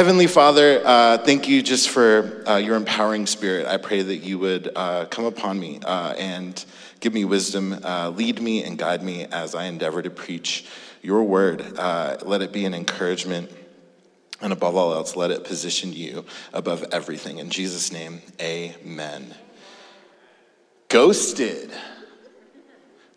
Heavenly Father, uh, thank you just for uh, your empowering spirit. I pray that you would uh, come upon me uh, and give me wisdom, uh, lead me and guide me as I endeavor to preach your word. Uh, let it be an encouragement, and above all else, let it position you above everything. In Jesus' name, amen. Ghosted.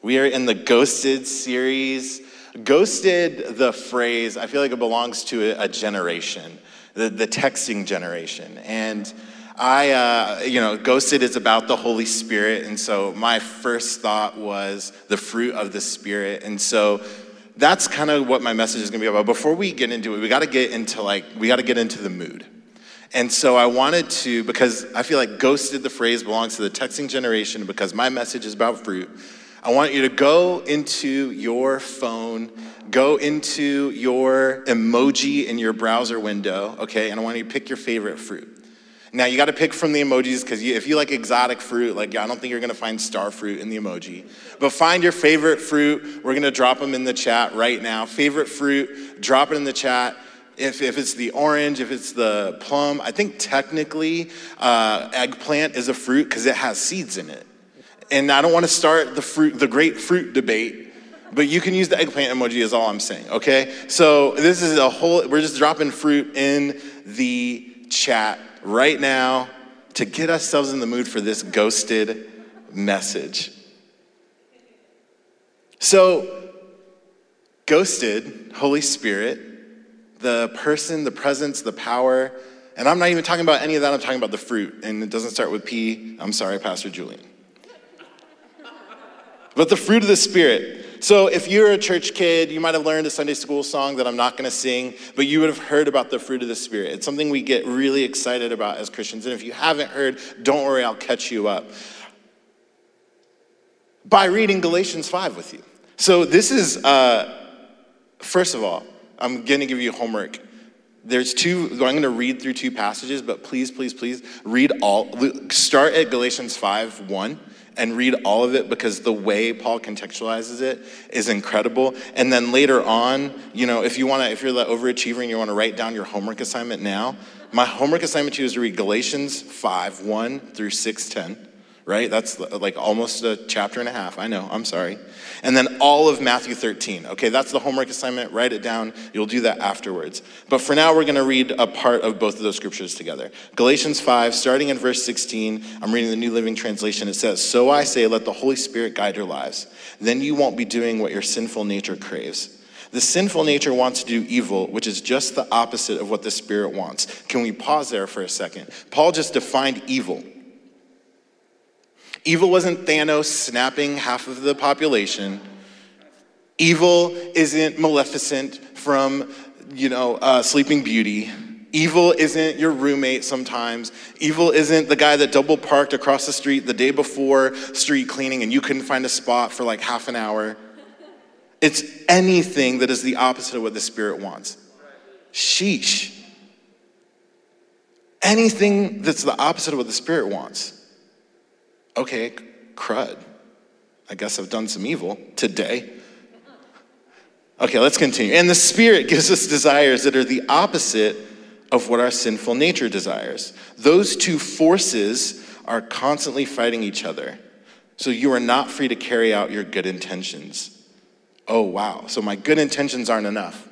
We are in the Ghosted series. Ghosted, the phrase, I feel like it belongs to a, generation, the, the texting generation. And I, uh, you know, Ghosted is about the Holy Spirit. And so my first thought was the fruit of the Spirit. And so that's kind of what my message is going to be about. Before we get into it, we got to get into like, we got to get into the mood. And so I wanted to, because I feel like ghosted, the phrase belongs to the texting generation, because my message is about fruit. I want you to go into your phone, go into your emoji in your browser window, okay? And I want you to pick your favorite fruit. Now you got to pick from the emojis because if you like exotic fruit, like I don't think you're going to find star fruit in the emoji. But find your favorite fruit. We're going to drop them in the chat right now. Favorite fruit, drop it in the chat. If, if it's the orange, if it's the plum, I think technically uh, eggplant is a fruit because it has seeds in it and I don't want to start the fruit, the great fruit debate, but you can use the eggplant emoji is all I'm saying, okay? So this is a whole, we're just dropping fruit in the chat right now to get ourselves in the mood for this ghosted message. So, ghosted, Holy Spirit, the person, the presence, the power, and I'm not even talking about any of that, I'm talking about the fruit, and it doesn't start with P. I'm sorry, Pastor Julian but the fruit of the Spirit. So, if you're a church kid, you might have learned a Sunday school song that I'm not going to sing, but you would have heard about the fruit of the Spirit. It's something we get really excited about as Christians. And if you haven't heard, don't worry, I'll catch you up by reading Galatians 5 with you. So, this is, uh, first of all, I'm going to give you homework. There's two, I'm going to read through two passages, but please, please, please read all. Start at Galatians 5 1 and read all of it because the way Paul contextualizes it is incredible. And then later on, you know, if you want to, if you're the overachiever and you want to write down your homework assignment now, my homework assignment to you is to read Galatians 5, 1 through 6, 10 right? That's like almost a chapter and a half. I know, I'm sorry. And then all of Matthew 13. Okay, that's the homework assignment. Write it down. You'll do that afterwards. But for now, we're going to read a part of both of those scriptures together. Galatians 5, starting in verse 16, I'm reading the New Living Translation. It says, So I say, let the Holy Spirit guide your lives. Then you won't be doing what your sinful nature craves. The sinful nature wants to do evil, which is just the opposite of what the Spirit wants. Can we pause there for a second? Paul just defined evil. Evil wasn't Thanos snapping half of the population. Evil isn't Maleficent from, you know, uh, Sleeping Beauty. Evil isn't your roommate sometimes. Evil isn't the guy that double parked across the street the day before street cleaning and you couldn't find a spot for like half an hour. It's anything that is the opposite of what the Spirit wants. Sheesh. Anything that's the opposite of what the Spirit wants okay, crud. I guess I've done some evil today. Okay, let's continue. And the Spirit gives us desires that are the opposite of what our sinful nature desires. Those two forces are constantly fighting each other. So you are not free to carry out your good intentions. Oh, wow. So my good intentions aren't enough.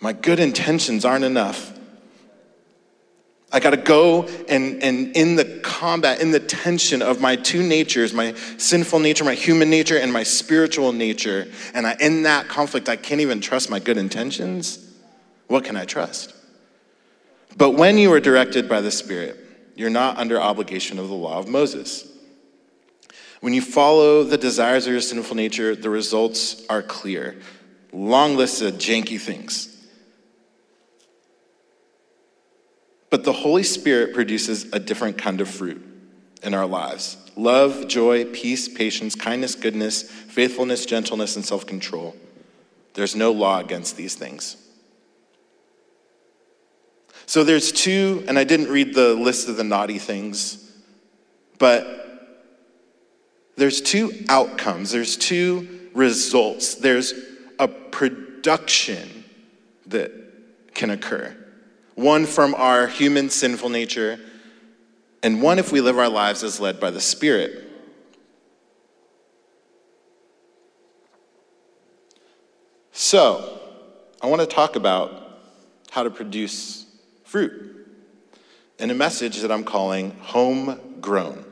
My good intentions aren't enough. I got to go and, and in the combat, in the tension of my two natures, my sinful nature, my human nature, and my spiritual nature. And I, in that conflict, I can't even trust my good intentions. What can I trust? But when you are directed by the Spirit, you're not under obligation of the law of Moses. When you follow the desires of your sinful nature, the results are clear. Long list of janky things But the Holy Spirit produces a different kind of fruit in our lives love, joy, peace, patience, kindness, goodness, faithfulness, gentleness, and self control. There's no law against these things. So there's two, and I didn't read the list of the naughty things, but there's two outcomes, there's two results. There's a production that can occur one from our human sinful nature, and one if we live our lives as led by the Spirit. So, I want to talk about how to produce fruit in a message that I'm calling Homegrown.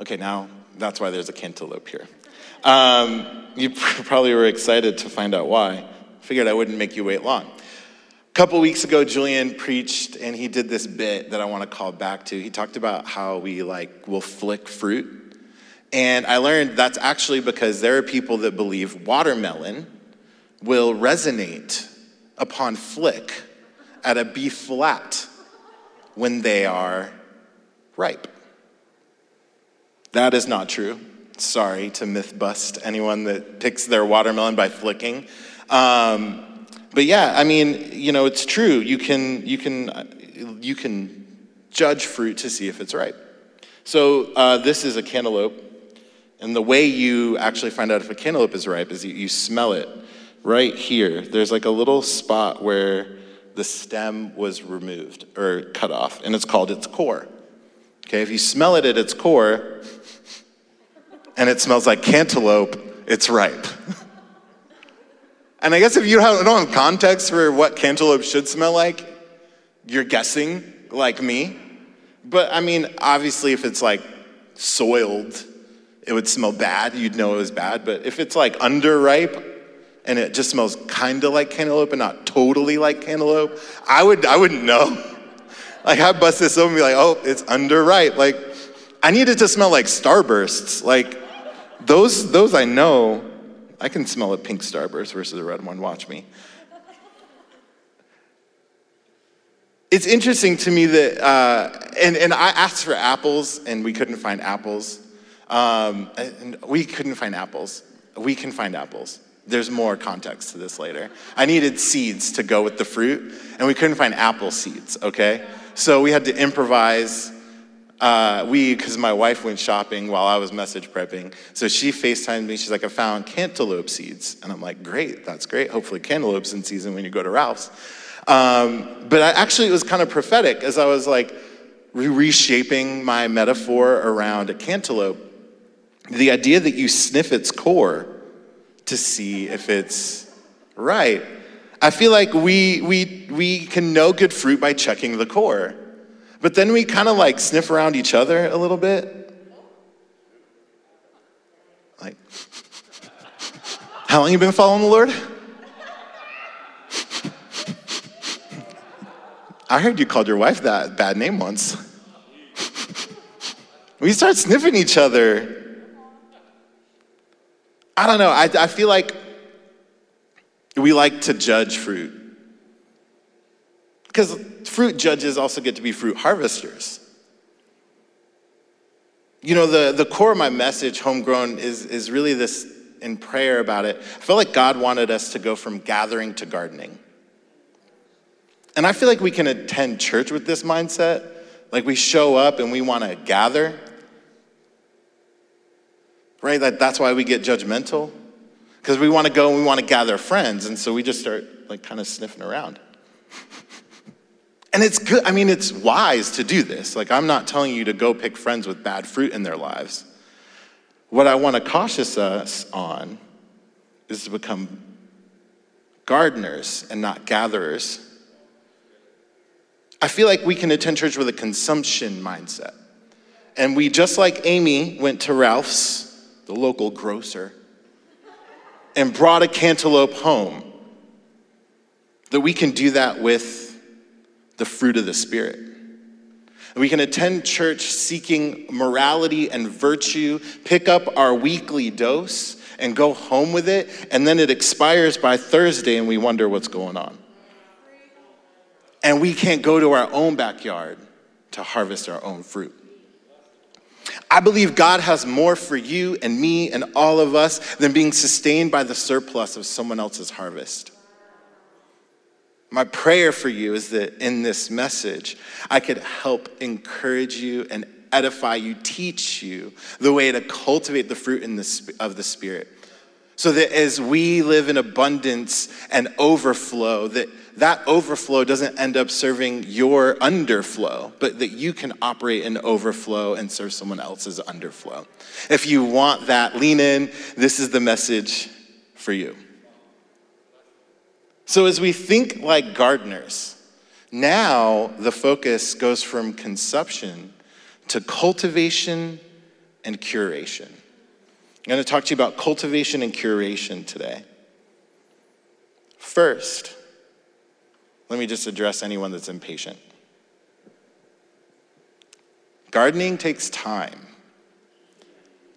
Okay, now that's why there's a cantaloupe here. Um, you probably were excited to find out why. Figured I wouldn't make you wait long. A couple weeks ago, Julian preached and he did this bit that I want to call back to. He talked about how we like will flick fruit. And I learned that's actually because there are people that believe watermelon will resonate upon flick at a B flat when they are ripe. That is not true. Sorry to myth bust anyone that picks their watermelon by flicking. Um, but yeah, I mean, you know, it's true. You can, you can, you can judge fruit to see if it's ripe. So uh, this is a cantaloupe. And the way you actually find out if a cantaloupe is ripe is you, you smell it right here. There's like a little spot where the stem was removed or cut off, and it's called its core. Okay, if you smell it at its core, and it smells like cantaloupe, it's ripe. and I guess if you don't have context for what cantaloupe should smell like, you're guessing like me. But I mean, obviously, if it's like soiled, it would smell bad. You'd know it was bad. But if it's like underripe and it just smells kind of like cantaloupe and not totally like cantaloupe, I would I wouldn't know. Like I'd bust this open and be like, oh, it's underripe. Like I need it to smell like starbursts. Like those, those I know, I can smell a pink starburst versus a red one. Watch me. It's interesting to me that, uh, and, and I asked for apples and we couldn't find apples. Um, and we couldn't find apples. We can find apples. There's more context to this later. I needed seeds to go with the fruit, and we couldn't find apple seeds, okay? So we had to improvise uh, we, because my wife went shopping while I was message prepping, so she FaceTimed me. She's like, I found cantaloupe seeds. And I'm like, great, that's great. Hopefully, cantaloupe's in season when you go to Ralph's. Um, but I, actually, it was kind of prophetic as I was like reshaping my metaphor around a cantaloupe. The idea that you sniff its core to see if it's right. I feel like we, we, we can know good fruit by checking the core. But then we kind of like sniff around each other a little bit. Like, how long you been following the Lord? I heard you called your wife that bad name once. we start sniffing each other. I don't know. I, I feel like we like to judge fruit. Because fruit judges also get to be fruit harvesters. You know, the, the core of my message, homegrown, is, is really this in prayer about it. I feel like God wanted us to go from gathering to gardening. And I feel like we can attend church with this mindset. Like we show up and we want to gather. Right? That, that's why we get judgmental. Because we want to go and we want to gather friends. And so we just start like kind of sniffing around. And it's good, I mean, it's wise to do this. Like, I'm not telling you to go pick friends with bad fruit in their lives. What I want to cautious us on is to become gardeners and not gatherers. I feel like we can attend church with a consumption mindset. And we, just like Amy, went to Ralph's, the local grocer, and brought a cantaloupe home. That we can do that with the fruit of the Spirit. We can attend church seeking morality and virtue, pick up our weekly dose, and go home with it, and then it expires by Thursday and we wonder what's going on. And we can't go to our own backyard to harvest our own fruit. I believe God has more for you and me and all of us than being sustained by the surplus of someone else's harvest. My prayer for you is that in this message, I could help encourage you and edify you, teach you the way to cultivate the fruit in the, of the Spirit. So that as we live in abundance and overflow, that that overflow doesn't end up serving your underflow, but that you can operate in overflow and serve someone else's underflow. If you want that, lean in. This is the message for you. So, as we think like gardeners, now the focus goes from consumption to cultivation and curation. I'm going to talk to you about cultivation and curation today. First, let me just address anyone that's impatient. Gardening takes time.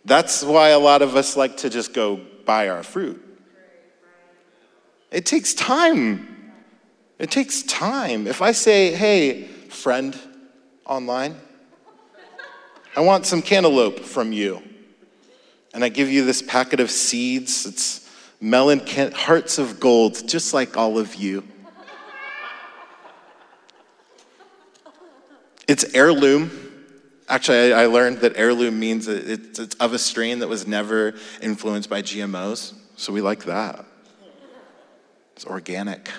That's why a lot of us like to just go buy our fruit. It takes time. It takes time. If I say, hey, friend online, I want some cantaloupe from you, and I give you this packet of seeds, it's melon can- hearts of gold, just like all of you. It's heirloom. Actually, I, learned that heirloom means it's of a strain that was never influenced by GMOs, so we like that. It's organic.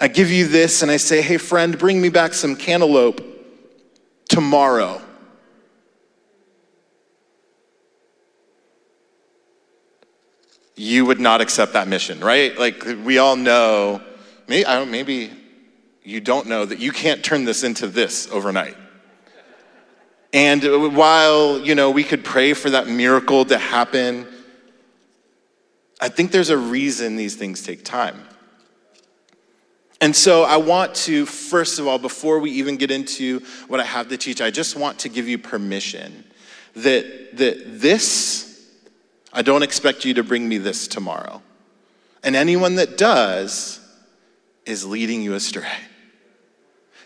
I give you this and I say, hey, friend, bring me back some cantaloupe tomorrow. You would not accept that mission, right? Like, we all know, maybe, maybe you don't know that you can't turn this into this overnight. And while, you know, we could pray for that miracle to happen, I think there's a reason these things take time. And so I want to, first of all, before we even get into what I have to teach, I just want to give you permission that, that this, I don't expect you to bring me this tomorrow. And anyone that does is leading you astray.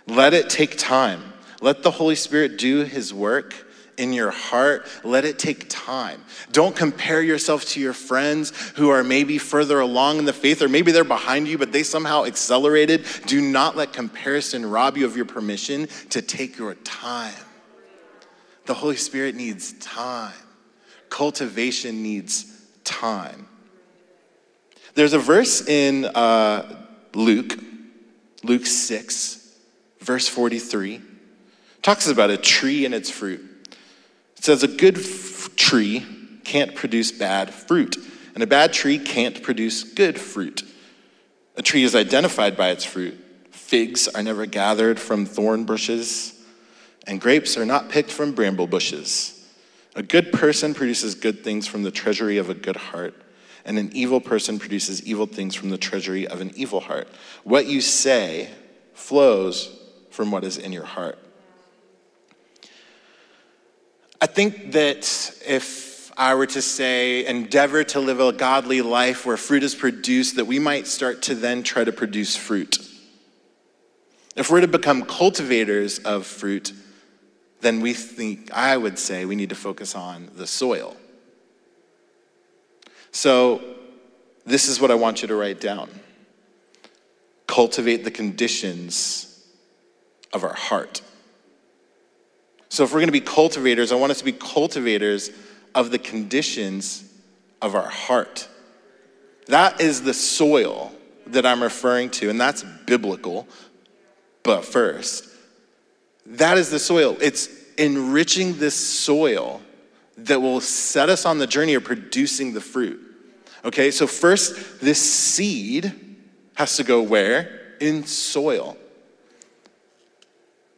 Let it take time. Let the Holy Spirit do his work in your heart. Let it take time. Don't compare yourself to your friends who are maybe further along in the faith, or maybe they're behind you, but they somehow accelerated. Do not let comparison rob you of your permission to take your time. The Holy Spirit needs time, cultivation needs time. There's a verse in uh, Luke, Luke 6 verse 43, talks about a tree and its fruit. It says, A good f- tree can't produce bad fruit, and a bad tree can't produce good fruit. A tree is identified by its fruit. Figs are never gathered from thorn bushes, and grapes are not picked from bramble bushes. A good person produces good things from the treasury of a good heart, and an evil person produces evil things from the treasury of an evil heart. What you say flows from what is in your heart. I think that if I were to say, endeavor to live a godly life where fruit is produced, that we might start to then try to produce fruit. If we're to become cultivators of fruit, then we think, I would say, we need to focus on the soil. So, this is what I want you to write down cultivate the conditions of our heart. So, if we're going to be cultivators, I want us to be cultivators of the conditions of our heart. That is the soil that I'm referring to, and that's biblical. But first, that is the soil. It's enriching this soil that will set us on the journey of producing the fruit. Okay, so first, this seed has to go where? In soil.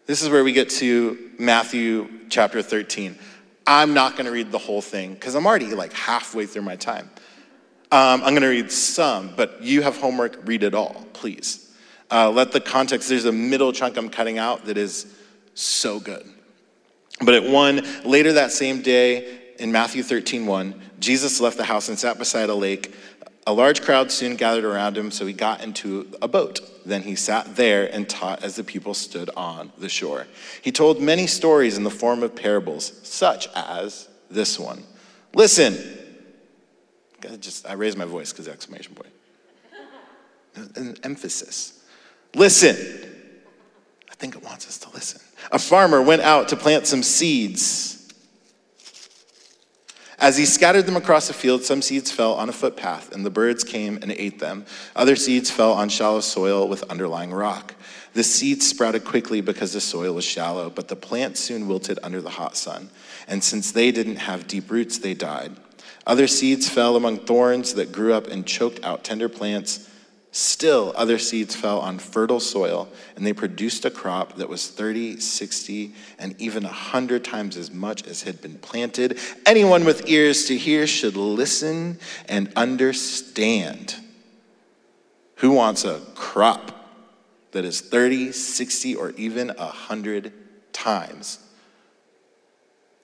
This is where we get to Matthew chapter 13. I'm not going to read the whole thing because I'm already like halfway through my time. Um, I'm going to read some, but you have homework, read it all, please. Uh, let the context, there's a middle chunk I'm cutting out that is so good. But at one, later that same day, in Matthew 13, 1, Jesus left the house and sat beside a lake. A large crowd soon gathered around him, so he got into a boat. Then he sat there and taught as the people stood on the shore. He told many stories in the form of parables, such as this one. Listen. Just I raised my voice because exclamation point. An emphasis. Listen. I think it wants us to listen. A farmer went out to plant some seeds. As he scattered them across the field, some seeds fell on a footpath, and the birds came and ate them. Other seeds fell on shallow soil with underlying rock. The seeds sprouted quickly because the soil was shallow, but the plants soon wilted under the hot sun. And since they didn't have deep roots, they died. Other seeds fell among thorns that grew up and choked out tender plants. Still, other seeds fell on fertile soil, and they produced a crop that was 30, 60, and even 100 times as much as had been planted. Anyone with ears to hear should listen and understand. Who wants a crop that is 30, 60, or even 100 times?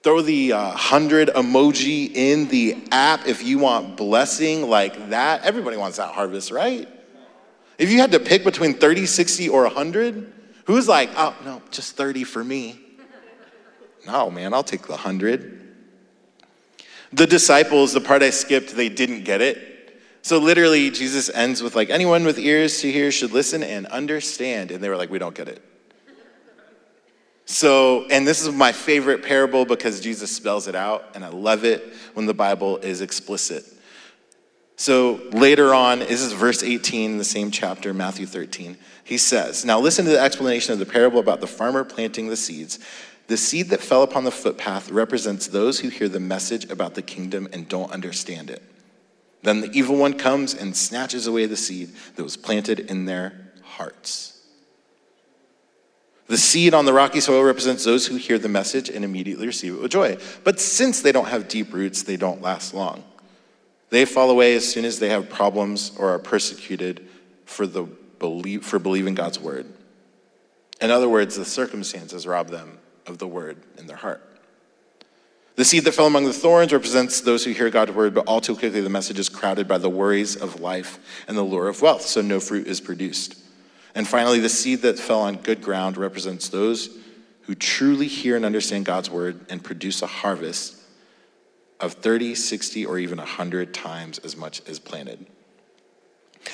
Throw the uh, 100 emoji in the app if you want blessing like that. Everybody wants that harvest, right? If you had to pick between 30, 60, or 100, who's like, oh, no, just 30 for me? No, man, I'll take the 100. The disciples, the part I skipped, they didn't get it. So literally, Jesus ends with, like, anyone with ears to hear should listen and understand. And they were like, we don't get it. So, and this is my favorite parable because Jesus spells it out, and I love it when the Bible is explicit. So later on, this is verse 18 in the same chapter, Matthew 13. He says, Now listen to the explanation of the parable about the farmer planting the seeds. The seed that fell upon the footpath represents those who hear the message about the kingdom and don't understand it. Then the evil one comes and snatches away the seed that was planted in their hearts. The seed on the rocky soil represents those who hear the message and immediately receive it with joy. But since they don't have deep roots, they don't last long. They fall away as soon as they have problems or are persecuted for, the believe, for believing God's word. In other words, the circumstances rob them of the word in their heart. The seed that fell among the thorns represents those who hear God's word, but all too quickly the message is crowded by the worries of life and the lure of wealth, so no fruit is produced. And finally, the seed that fell on good ground represents those who truly hear and understand God's word and produce a harvest of 30, 60, or even 100 times as much as planted.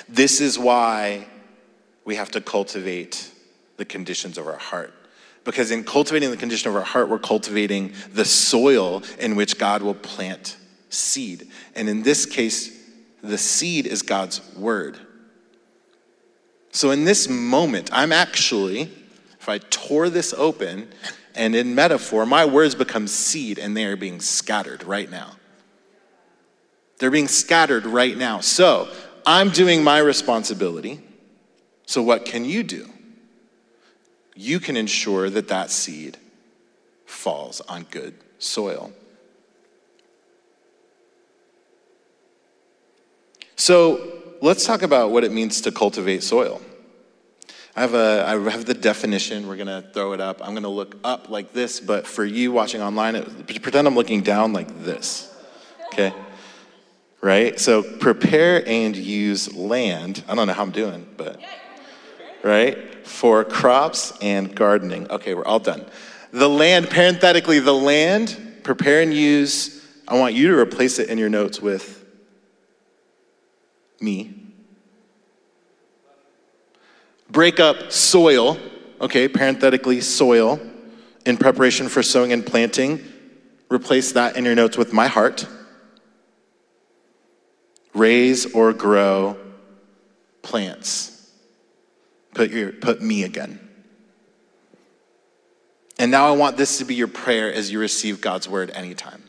This is why we have to cultivate the conditions of our heart. Because in cultivating the condition of our heart, we're cultivating the soil in which God will plant seed. And in this case, the seed is God's word. So in this moment, I'm actually, if I tore this open, and in metaphor, my words become seed and they are being scattered right now. They're being scattered right now. So I'm doing my responsibility. So, what can you do? You can ensure that that seed falls on good soil. So, let's talk about what it means to cultivate soil. I have, a, I have the definition. We're going to throw it up. I'm going to look up like this, but for you watching online, pretend I'm looking down like this. Okay? Right? So prepare and use land. I don't know how I'm doing, but, right? For crops and gardening. Okay, we're all done. The land, parenthetically, the land, prepare and use. I want you to replace it in your notes with me break up soil, okay, parenthetically, soil, in preparation for sowing and planting. Replace that in your notes with my heart. Raise or grow plants. Put, your, put me again. And now I want this to be your prayer as you receive God's word anytime.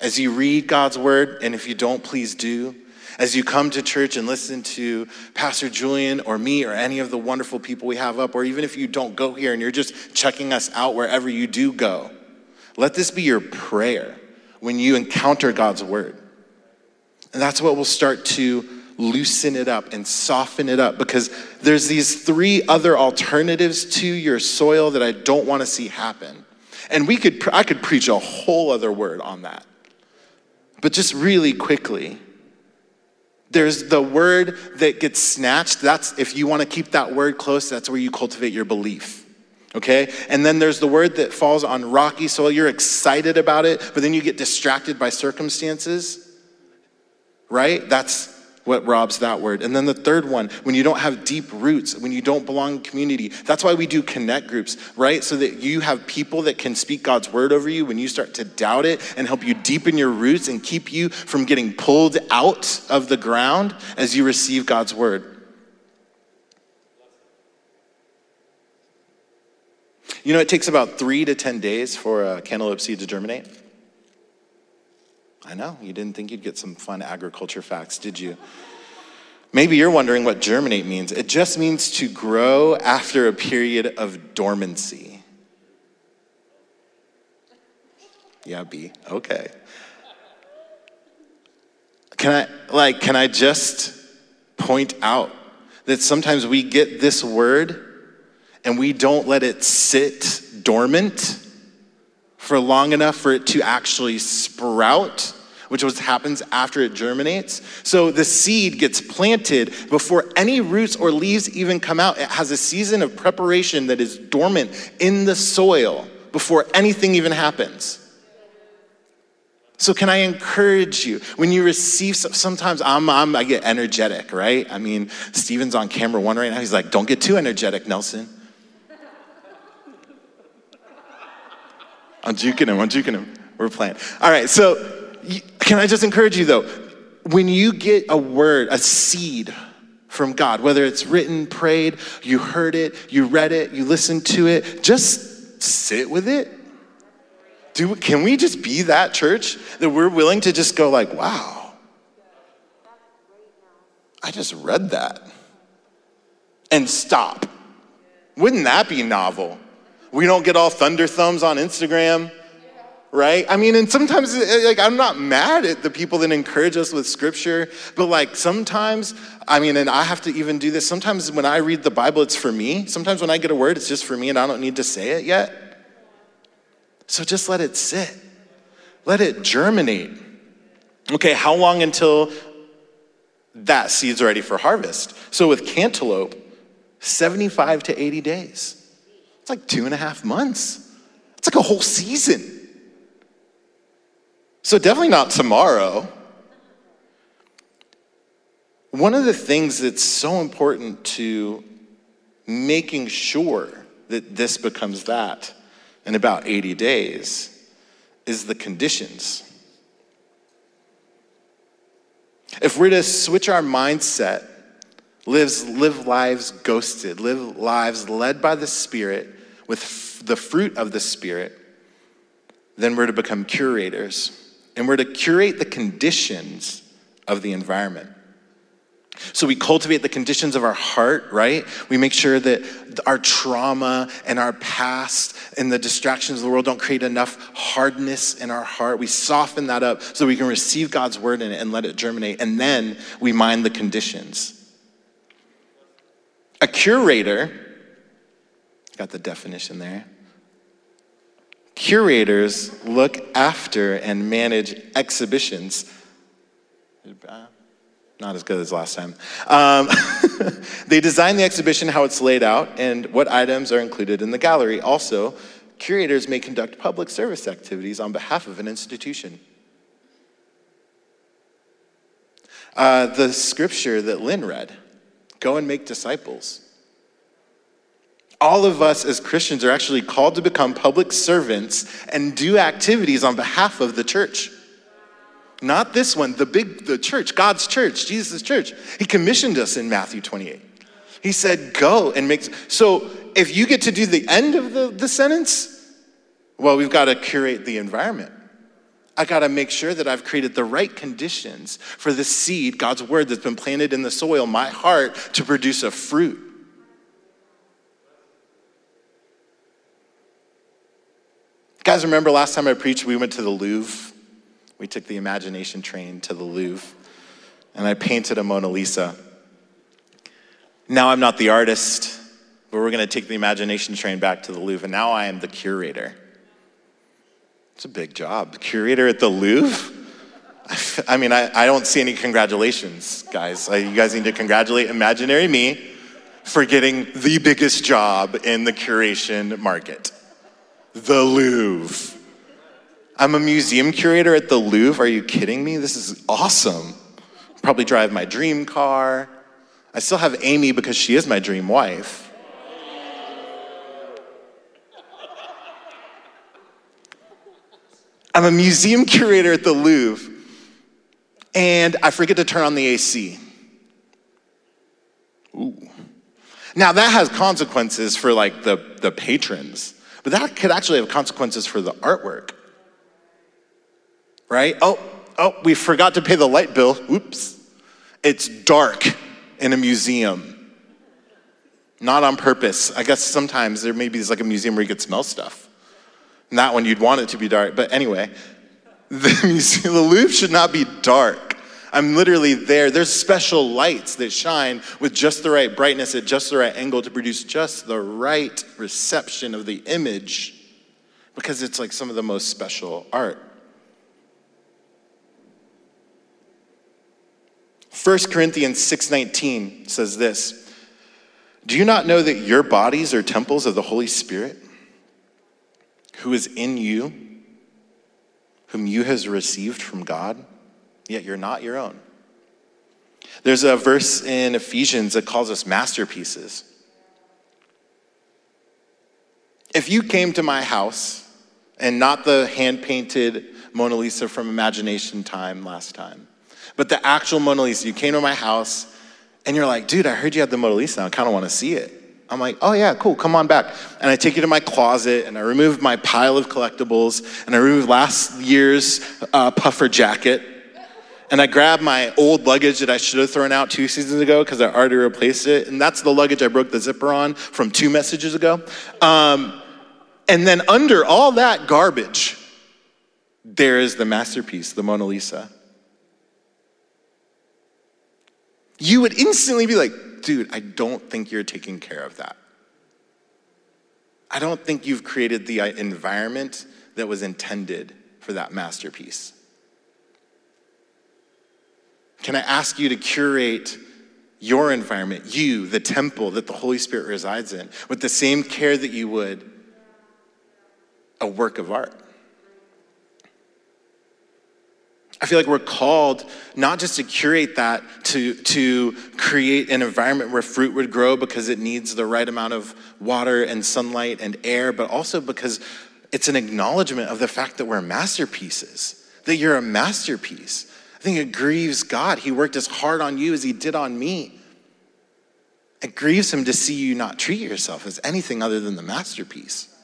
As you read God's word, and if you don't, please do as you come to church and listen to Pastor Julian or me or any of the wonderful people we have up, or even if you don't go here and you're just checking us out wherever you do go, let this be your prayer when you encounter God's word. And that's what will start to loosen it up and soften it up because there's these three other alternatives to your soil that I don't want to see happen. And we could I could preach a whole other word on that. But just really quickly, there's the word that gets snatched. That's if you want to keep that word close, that's where you cultivate your belief. Okay? And then there's the word that falls on rocky soil. You're excited about it, but then you get distracted by circumstances. Right? That's what robs that word. And then the third one, when you don't have deep roots, when you don't belong in community. That's why we do connect groups, right? So that you have people that can speak God's word over you when you start to doubt it and help you deepen your roots and keep you from getting pulled out of the ground as you receive God's word. You know, it takes about three to 10 days for a cantaloupe seed to germinate. I know, you didn't think you'd get some fun agriculture facts, did you? Maybe you're wondering what germinate means. It just means to grow after a period of dormancy. Yeah, B. Okay. Can I like can I just point out that sometimes we get this word and we don't let it sit dormant for long enough for it to actually sprout, which was happens after it germinates. So the seed gets planted before any roots or leaves even come out. It has a season of preparation that is dormant in the soil before anything even happens. So, can I encourage you when you receive? Sometimes I'm, I'm, i get energetic, right? I mean, Steven's on camera one right now. He's like, "Don't get too energetic, Nelson." I'm juking him. I'm juking him. We're playing. All right. So, can I just encourage you though? When you get a word, a seed from God, whether it's written, prayed, you heard it, you read it, you listened to it, just sit with it. Do, can we just be that church that we're willing to just go like, wow, I just read that and stop? Wouldn't that be novel? We don't get all thunder thumbs on Instagram, right? I mean, and sometimes, eh, like, I'm not mad at the people that encourage us with scripture, but like, sometimes, I mean, and I have to even do this. Sometimes when I read the Bible, it's for me. Sometimes when I get a word, it's just for me and I don't need to say it yet. So just let it sit, let it germinate. Okay, how long until that seed's ready for harvest? So with cantaloupe, 75 to 80 days. It's like two and a half months. It's like a whole season. So, definitely not tomorrow. One of the things that's so important to making sure that this becomes that in about 80 days is the conditions. If we're to switch our mindset, lives, live lives ghosted, live lives led by the Spirit, with the fruit of the Spirit, then we're to become curators. And we're to curate the conditions of the environment. So we cultivate the conditions of our heart, right? We make sure that our trauma and our past and the distractions of the world don't create enough hardness in our heart. We soften that up so we can receive God's word in it and let it germinate. And then we mind the conditions. A curator Got the definition there. Curators look after and manage exhibitions. Not as good as last time. Um, they design the exhibition, how it's laid out, and what items are included in the gallery. Also, curators may conduct public service activities on behalf of an institution. Uh, the scripture that Lynn read go and make disciples all of us as Christians are actually called to become public servants and do activities on behalf of the church. Not this one, the big, the church, God's church, Jesus' church. He commissioned us in Matthew 28. He said, go and make. So if you get to do the end of the, the sentence, well, we've got to curate the environment. I got to make sure that I've created the right conditions for the seed, God's word that's been planted in the soil, my heart, to produce a fruit. Guys, remember last time I preached, we went to the Louvre? We took the imagination train to the Louvre, and I painted a Mona Lisa. Now I'm not the artist, but we're going to take the imagination train back to the Louvre, and now I am the curator. It's a big job. Curator at the Louvre? I mean, I, I don't see any congratulations, guys. You guys need to congratulate imaginary me for getting the biggest job in the curation market the Louvre. I'm a museum curator at the Louvre. Are you kidding me? This is awesome. probably drive my dream car. I still have Amy because she is my dream wife. I'm a museum curator at the Louvre, and I forget to turn on the AC. Ooh. Now, that has consequences for like the, the patrons, but that could actually have consequences for the artwork. Right? Oh, oh, we forgot to pay the light bill. Oops. It's dark in a museum. Not on purpose. I guess sometimes there maybe is like a museum where you could smell stuff. Not when you'd want it to be dark. But anyway, the, museum, the Louvre should not be dark. I'm literally there. There's special lights that shine with just the right brightness at just the right angle to produce just the right reception of the image because it's like some of the most special art. 1 Corinthians 6:19 says this, "Do you not know that your bodies are temples of the Holy Spirit who is in you, whom you has received from God, yet you're not your own?" There's a verse in Ephesians that calls us masterpieces. If you came to my house and not the hand painted Mona Lisa from Imagination Time last time, but the actual Mona Lisa. You came to my house and you're like, dude, I heard you had the Mona Lisa. I kind of want to see it. I'm like, oh yeah, cool, come on back. And I take you to my closet and I remove my pile of collectibles and I remove last year's uh, puffer jacket. And I grab my old luggage that I should have thrown out two seasons ago because I already replaced it. And that's the luggage I broke the zipper on from two messages ago. Um, and then under all that garbage, there is the masterpiece, the Mona Lisa. you would instantly be like, dude, I don't think you're taking care of that. I don't think you've created the uh, environment that was intended for that masterpiece. Can I ask you to curate your environment, you, the temple that the Holy Spirit resides in, with the same care that you would a work of art? I feel like we're called not just to curate that, to, to create an environment where fruit would grow because it needs the right amount of water and sunlight and air, but also because it's an acknowledgement of the fact that we're masterpieces, that you're a masterpiece. I think it grieves God. He worked as hard on you as he did on me. It grieves him to see you not treat yourself as anything other than the masterpiece.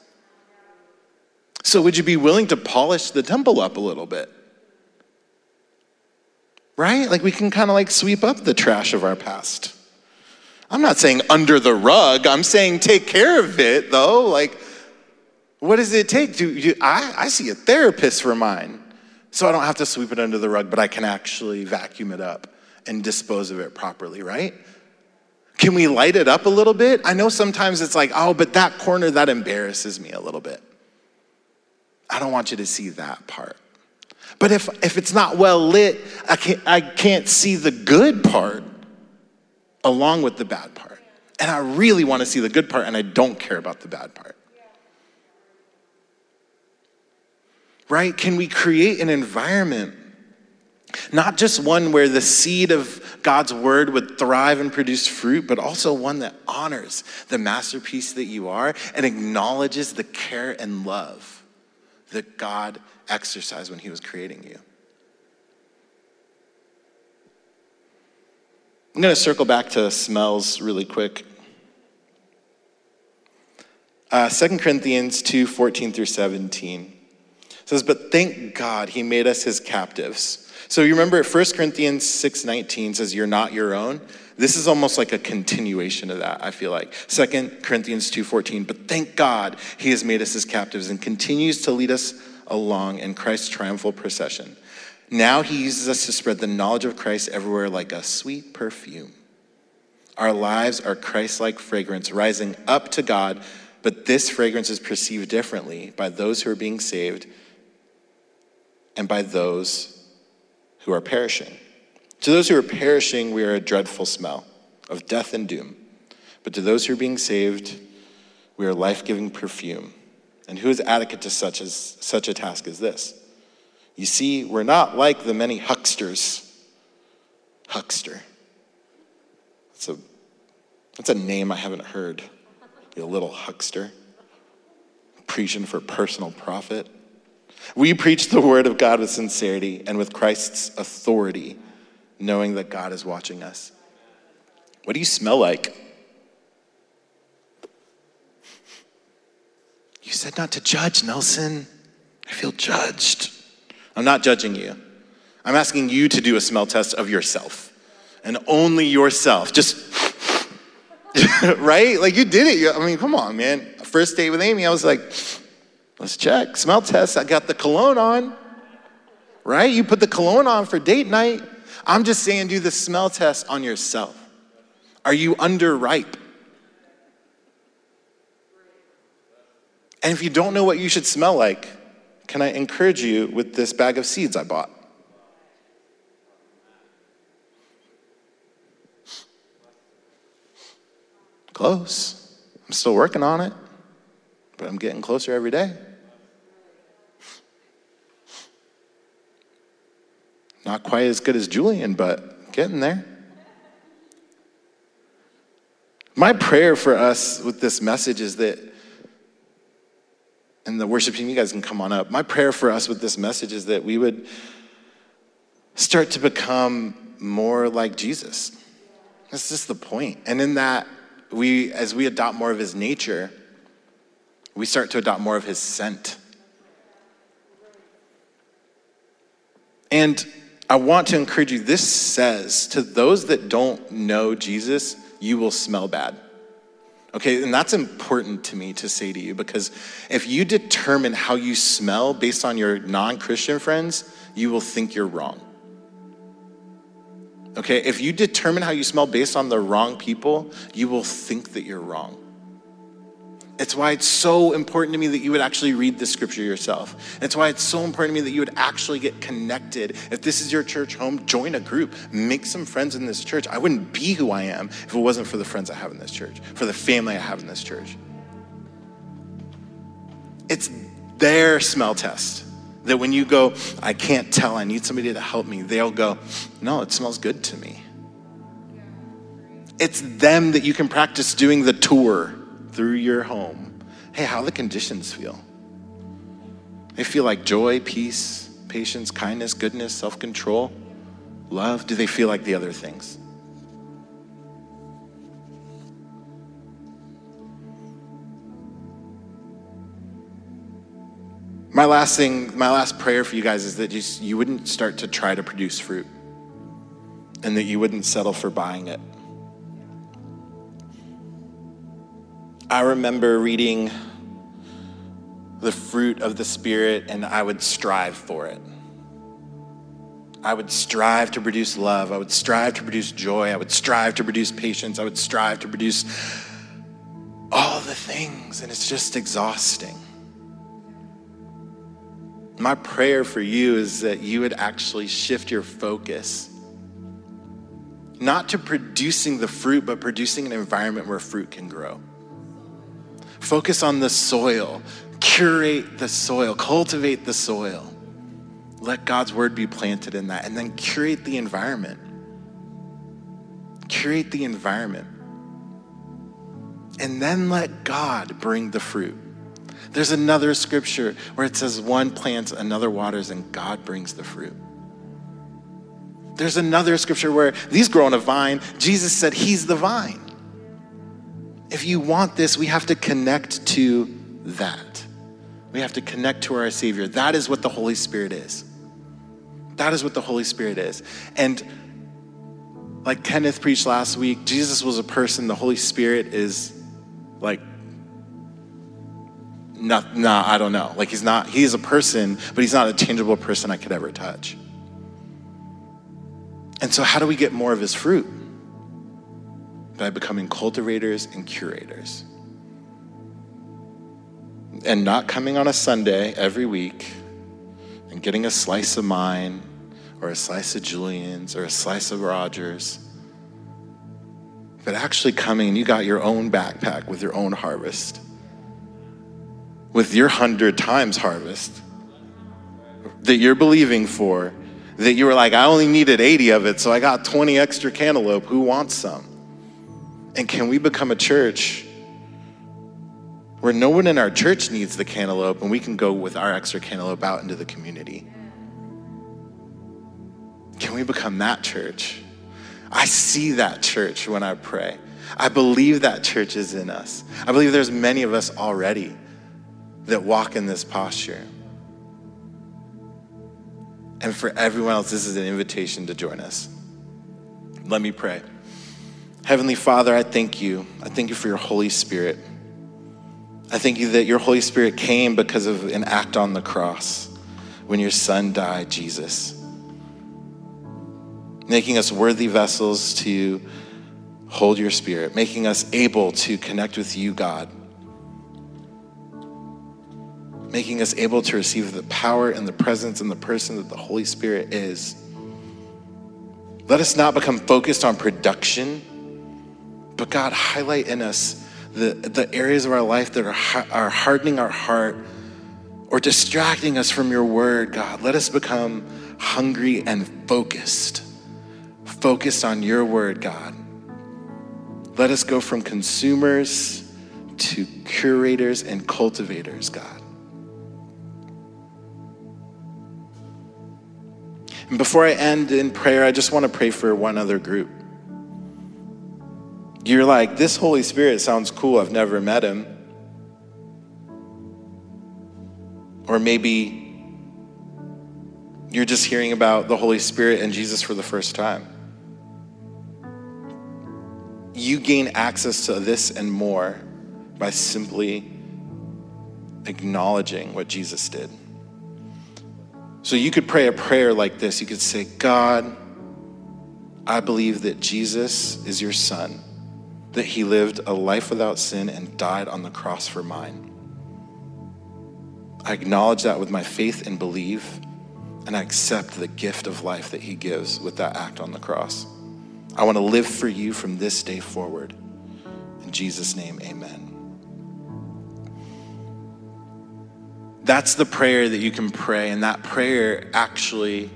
So, would you be willing to polish the temple up a little bit? right? Like we can kind of like sweep up the trash of our past. I'm not saying under the rug, I'm saying take care of it though. Like, what does it take? Do, do I, I see a therapist for mine, so I don't have to sweep it under the rug, but I can actually vacuum it up and dispose of it properly, right? Can we light it up a little bit? I know sometimes it's like, oh, but that corner, that embarrasses me a little bit. I don't want you to see that part. But if, if it's not well lit, I can't, I can't see the good part along with the bad part. And I really want to see the good part, and I don't care about the bad part. Right? Can we create an environment, not just one where the seed of God's word would thrive and produce fruit, but also one that honors the masterpiece that you are and acknowledges the care and love that God exercised when he was creating you. I'm going to circle back to smells really quick. Uh, 2 Corinthians 2 14 through 17 says, But thank God he made us his captives. So you remember 1 Corinthians 6 19 says, You're not your own. This is almost like a continuation of that, I feel like. 2 Corinthians 2 14, But thank God he has made us his captives and continues to lead us along in Christ's triumphal procession. Now he uses us to spread the knowledge of Christ everywhere like a sweet perfume. Our lives are Christ like fragrance rising up to God, but this fragrance is perceived differently by those who are being saved and by those who are perishing. To those who are perishing, we are a dreadful smell of death and doom. But to those who are being saved, we are life giving perfume. And who is adequate to such, as, such a task as this? You see, we're not like the many hucksters Huckster. That's a, that's a name I haven't heard. You little huckster. Preaching for personal profit. We preach the word of God with sincerity and with Christ's authority, knowing that God is watching us. What do you smell like? You said not to judge, Nelson. I feel judged. I'm not judging you. I'm asking you to do a smell test of yourself and only yourself. Just, right? Like you did it. I mean, come on, man. First date with Amy, I was like, let's check. Smell test. I got the cologne on, right? You put the cologne on for date night. I'm just saying, do the smell test on yourself. Are you underripe? And if you don't know what you should smell like, can I encourage you with this bag of seeds I bought? Close. I'm still working on it, but I'm getting closer every day. Not quite as good as Julian, but getting there. My prayer for us with this message is that, and the worship team, you guys can come on up. My prayer for us with this message is that we would start to become more like Jesus. That's just the point. And in that, we, as we adopt more of his nature, we start to adopt more of his scent. And I want to encourage you this says to those that don't know Jesus, you will smell bad. Okay, and that's important to me to say to you because if you determine how you smell based on your non Christian friends, you will think you're wrong. Okay, if you determine how you smell based on the wrong people, you will think that you're wrong. It's why it's so important to me that you would actually read the scripture yourself. It's why it's so important to me that you would actually get connected. If this is your church home, join a group, make some friends in this church. I wouldn't be who I am if it wasn't for the friends I have in this church, for the family I have in this church. It's their smell test. That when you go, I can't tell, I need somebody to help me, they'll go, No, it smells good to me. It's them that you can practice doing the tour through your home. Hey, how the conditions feel? They feel like joy, peace, patience, kindness, goodness, self control, love. Do they feel like the other things? My last thing, my last prayer for you guys is that just, you wouldn't start to try to produce fruit and that you wouldn't settle for buying it. I remember reading the fruit of the Spirit and I would strive for it. I would strive to produce love. I would strive to produce joy. I would strive to produce patience. I would strive to produce all the things, and it's just exhausting. My prayer for you is that you would actually shift your focus not to producing the fruit, but producing an environment where fruit can grow. Focus on the soil, curate the soil, cultivate the soil. Let God's word be planted in that, and then curate the environment. Curate the environment. And then let God bring the fruit. There's another scripture where it says one plants, another waters, and God brings the fruit. There's another scripture where these grow on a vine. Jesus said, He's the vine. If you want this, we have to connect to that. We have to connect to our Savior. That is what the Holy Spirit is. That is what the Holy Spirit is. And like Kenneth preached last week, Jesus was a person, the Holy Spirit is like not, nah, I don't know. Like he's not, he is a person, but he's not a tangible person I could ever touch. And so, how do we get more of his fruit? By becoming cultivators and curators. And not coming on a Sunday every week and getting a slice of mine or a slice of Julian's or a slice of Roger's, but actually coming and you got your own backpack with your own harvest with your hundred times harvest that you're believing for, that you were like, I only needed 80 of it, so I got 20 extra cantaloupe. Who wants some? And can we become a church where no one in our church needs the cantaloupe and we can go with our extra cantaloupe out into the community? Can we become that church? I see that church when I pray. I believe that church is in us. I believe there's many of us already that walk in this posture. And for everyone else, this is an invitation to join us. Let me pray. Heavenly Father, I thank you. I thank you for your Holy Spirit. I thank you that your Holy Spirit came because of an act on the cross when your Son died, Jesus, making us worthy vessels to hold your Spirit, making us able to connect with you, God making us able to receive the power and the presence and the person that the Holy Spirit is. Let us not become focused on production, but God, highlight in us the, the areas of our life that are, are hardening our heart or distracting us from your word, God. Let us become hungry and focused, focused on your word, God. Let us go from consumers to curators and cultivators, God. And before I end in prayer, I just want to pray for one other group. You're like, this Holy Spirit sounds cool. I've never met him. Or maybe you're just hearing about the Holy Spirit and Jesus for the first time. You gain access to this and more by simply acknowledging what Jesus did. So you could pray a prayer like this. You could say, God, I believe that Jesus is your son, that he lived a life without sin and died on the cross for mine. I acknowledge that with my faith and believe, and I accept the gift of life that he gives with that act on the cross. I want to live for you from this day forward. In Jesus' name, amen. That's the prayer that you can pray, and that prayer actually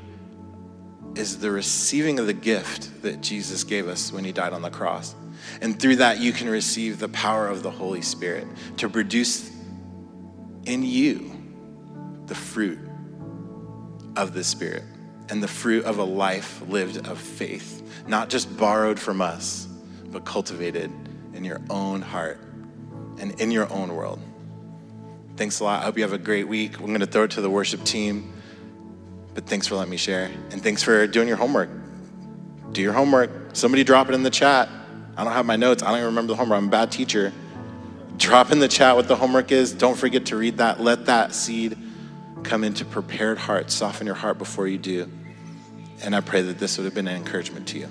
is the receiving of the gift that Jesus gave us when he died on the cross. And through that, you can receive the power of the Holy Spirit to produce in you the fruit of the Spirit and the fruit of a life lived of faith, not just borrowed from us, but cultivated in your own heart and in your own world. Thanks a lot. I hope you have a great week. I'm going to throw it to the worship team. But thanks for letting me share. And thanks for doing your homework. Do your homework. Somebody drop it in the chat. I don't have my notes. I don't even remember the homework. I'm a bad teacher. Drop in the chat what the homework is. Don't forget to read that. Let that seed come into prepared hearts. Soften your heart before you do. And I pray that this would have been an encouragement to you.